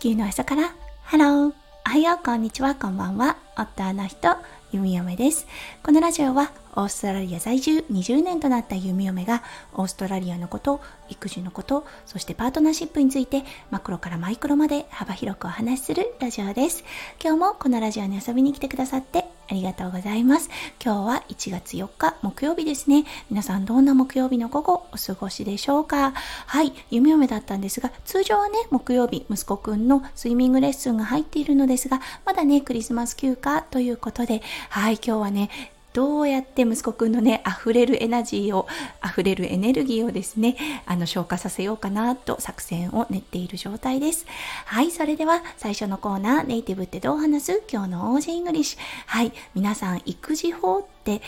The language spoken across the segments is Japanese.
地球の朝から。ハローおはよう。こんにちは。こんばんは。夫の人弓嫁です。このラジオはオーストラリア在住20年となった弓嫁がオーストラリアのこと育児のことそしてパートナーシップについてマクロからマイクロまで幅広くお話しするラジオです。今日もこのラジオに遊びに来てくださってありがとうございます。今日は1月4日木曜日ですね。皆さんどんな木曜日の午後お過ごしでしょうか？はい、弓嫁だったんですが、通常はね、木曜日、息子くんのスイミングレッスンが入っているのですが、まだね、クリスマス休暇ということで、はい、今日はね、どうやって息子くんのね、溢れるエナジーを、溢れるエネルギーをですね、あの、消化させようかなと作戦を練っている状態です。はい、それでは最初のコーナー、ネイティブってどう話す？今日の Aussie English。はい、皆さん、育児法って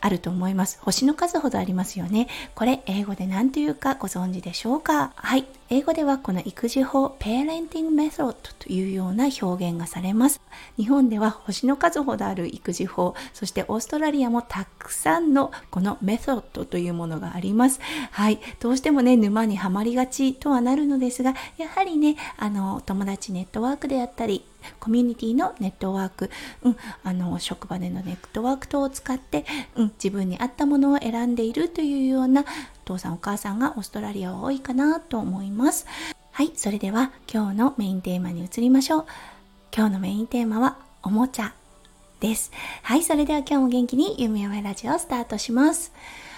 あると思います。星の数ほどありますよね。これ、英語で何というかご存知でしょうか？はい。英語ではこの育児法、parenting method というような表現がされます。日本では星の数ほどある育児法、そしてオーストラリアもたくさんのこのメソッドというものがあります。はい。どうしてもね、沼にはまりがちとはなるのですが、やはりね、あの、友達ネットワークであったり、コミュニティのネットワーク、うん、あの職場でのネットワーク等を使って、うん、自分に合ったものを選んでいるというような父さんお母さんがオーストラリアは多いかなと思います。はい、それでは今日のメインテーマに移りましょう。今日のメインテーマはおもちゃです。はい、それでは今日も元気に夢やラジオをスタートします。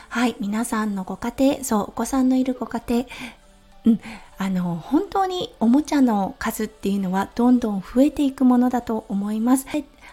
はい、皆さんのご家庭、そう、お子さんのいるご家庭、うん、あの本当におもちゃの数っていうのはどんどん増えていくものだと思います。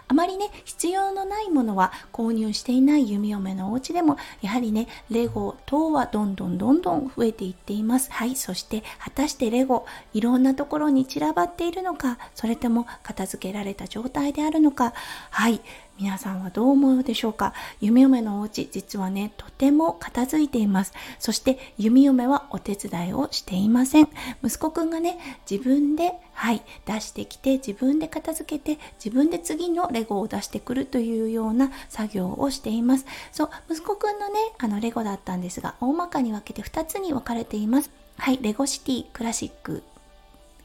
あまりね必要のないものは購入していない弓嫁のお家でもやはりねレゴ等はどんどんどんどん増えていっています。はいそして果たしてレゴいろんなところに散らばっているのかそれとも片付けられた状態であるのか。はい皆さんはどう思うでしょうか。弓嫁のお家実はねとても片付いています。そして弓嫁はお手伝いをしていません。息子くんがね自分ではい出してきて自分で片付けて自分で次のレゴを出してくるというような作業をしていますそう息子くんのねあのレゴだったんですが大まかに分けて2つに分かれていますはいレゴシティクラシック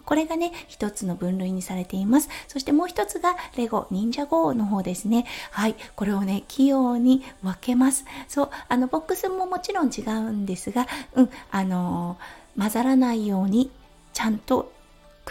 これがね、一つの分類にされています。そしてもう一つがレゴ忍者 GO の方ですね。はい。これをね、器用に分けます。そう、あの、ボックスももちろん違うんですが、うん、あのー、混ざらないようにちゃんと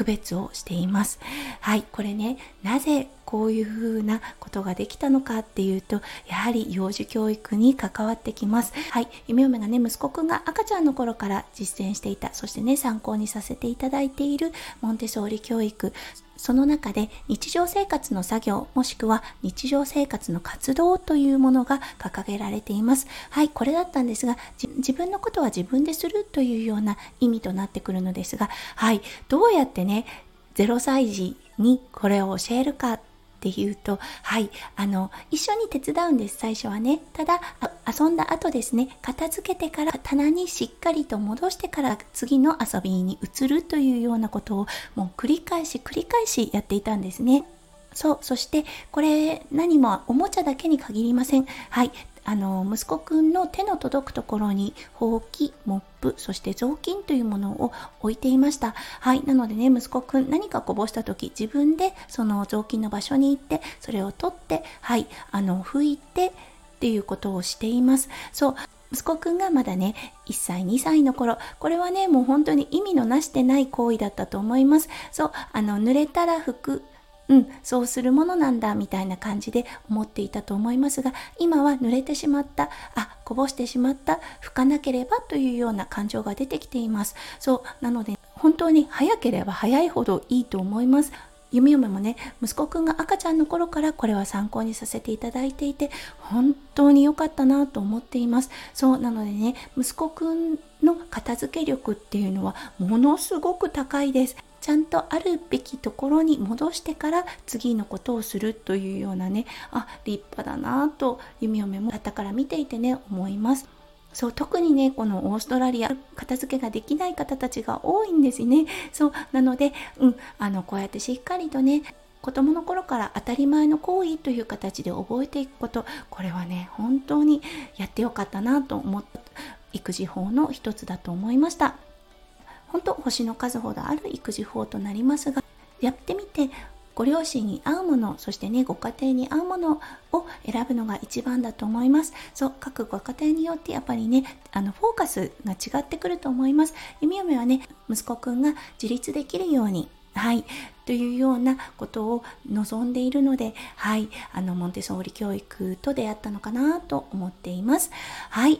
区別をしています。はい、これね、なぜこういうふうなことができたのかっていうと、やはり幼児教育に関わってきます。はい、夢嫁がね、息子くんが赤ちゃんの頃から実践していた、そしてね、参考にさせていただいているモンテソーリ教育、その中で日常生活の作業もしくは日常生活の活動というものが掲げられています。はい、これだったんですが、自分のことは自分でするというような意味となってくるのですが、はい、どうやってね、0歳児にこれを教えるかっていうと、はい、あの、一緒に手伝うんです、最初はね。ただ、遊んだ後ですね、片付けてから棚にしっかりと戻してから次の遊びに移るというようなことをもう繰り返し繰り返しやっていたんですね。そう、そしてこれ何もおもちゃだけに限りません。はい、あの息子くんの手の届くところにほうき、モップ、そして雑巾というものを置いていました。はい。なのでね、息子くん何かこぼした時、自分でその雑巾の場所に行って、それを取って、はい、あの、拭いてっていうことをしています。そう。息子くんがまだね、1歳、2歳の頃、これはね、もう本当に意味のなしてない行為だったと思います。そう、あの、濡れたら拭く、うん、そうするものなんだみたいな感じで思っていたと思いますが今は濡れてしまったあこぼしてしまった拭かなければというような感情が出てきています。そうなので本当に早ければ早いほどいいと思います。弓嫁もね息子くんが赤ちゃんの頃からこれは参考にさせていただいていて本当に良かったなと思っています。そうなのでね息子くんの片付け力っていうのはものすごく高いです。ちゃんとあるべきところに戻してから次のことをするというようなねあ立派だなと弓嫁も方から見ていてね思います。そう特にねこのオーストラリア片付けができない方たちが多いんですね。そうなのでうんあのこうやってしっかりとね子供の頃から当たり前の行為という形で覚えていくことこれはね本当にやってよかったなと思った育児法の一つだと思いました。本当星の数ほどある育児法となりますがやってみてご両親に合うものそしてねご家庭に合うものを選ぶのが一番だと思いますそう各ご家庭によってやっぱりねあのフォーカスが違ってくると思います弓嫁はね息子くんが自立できるようにはい。というようなことを望んでいるので、はい。あの、モンテソーリ教育と出会ったのかなと思っています。はい。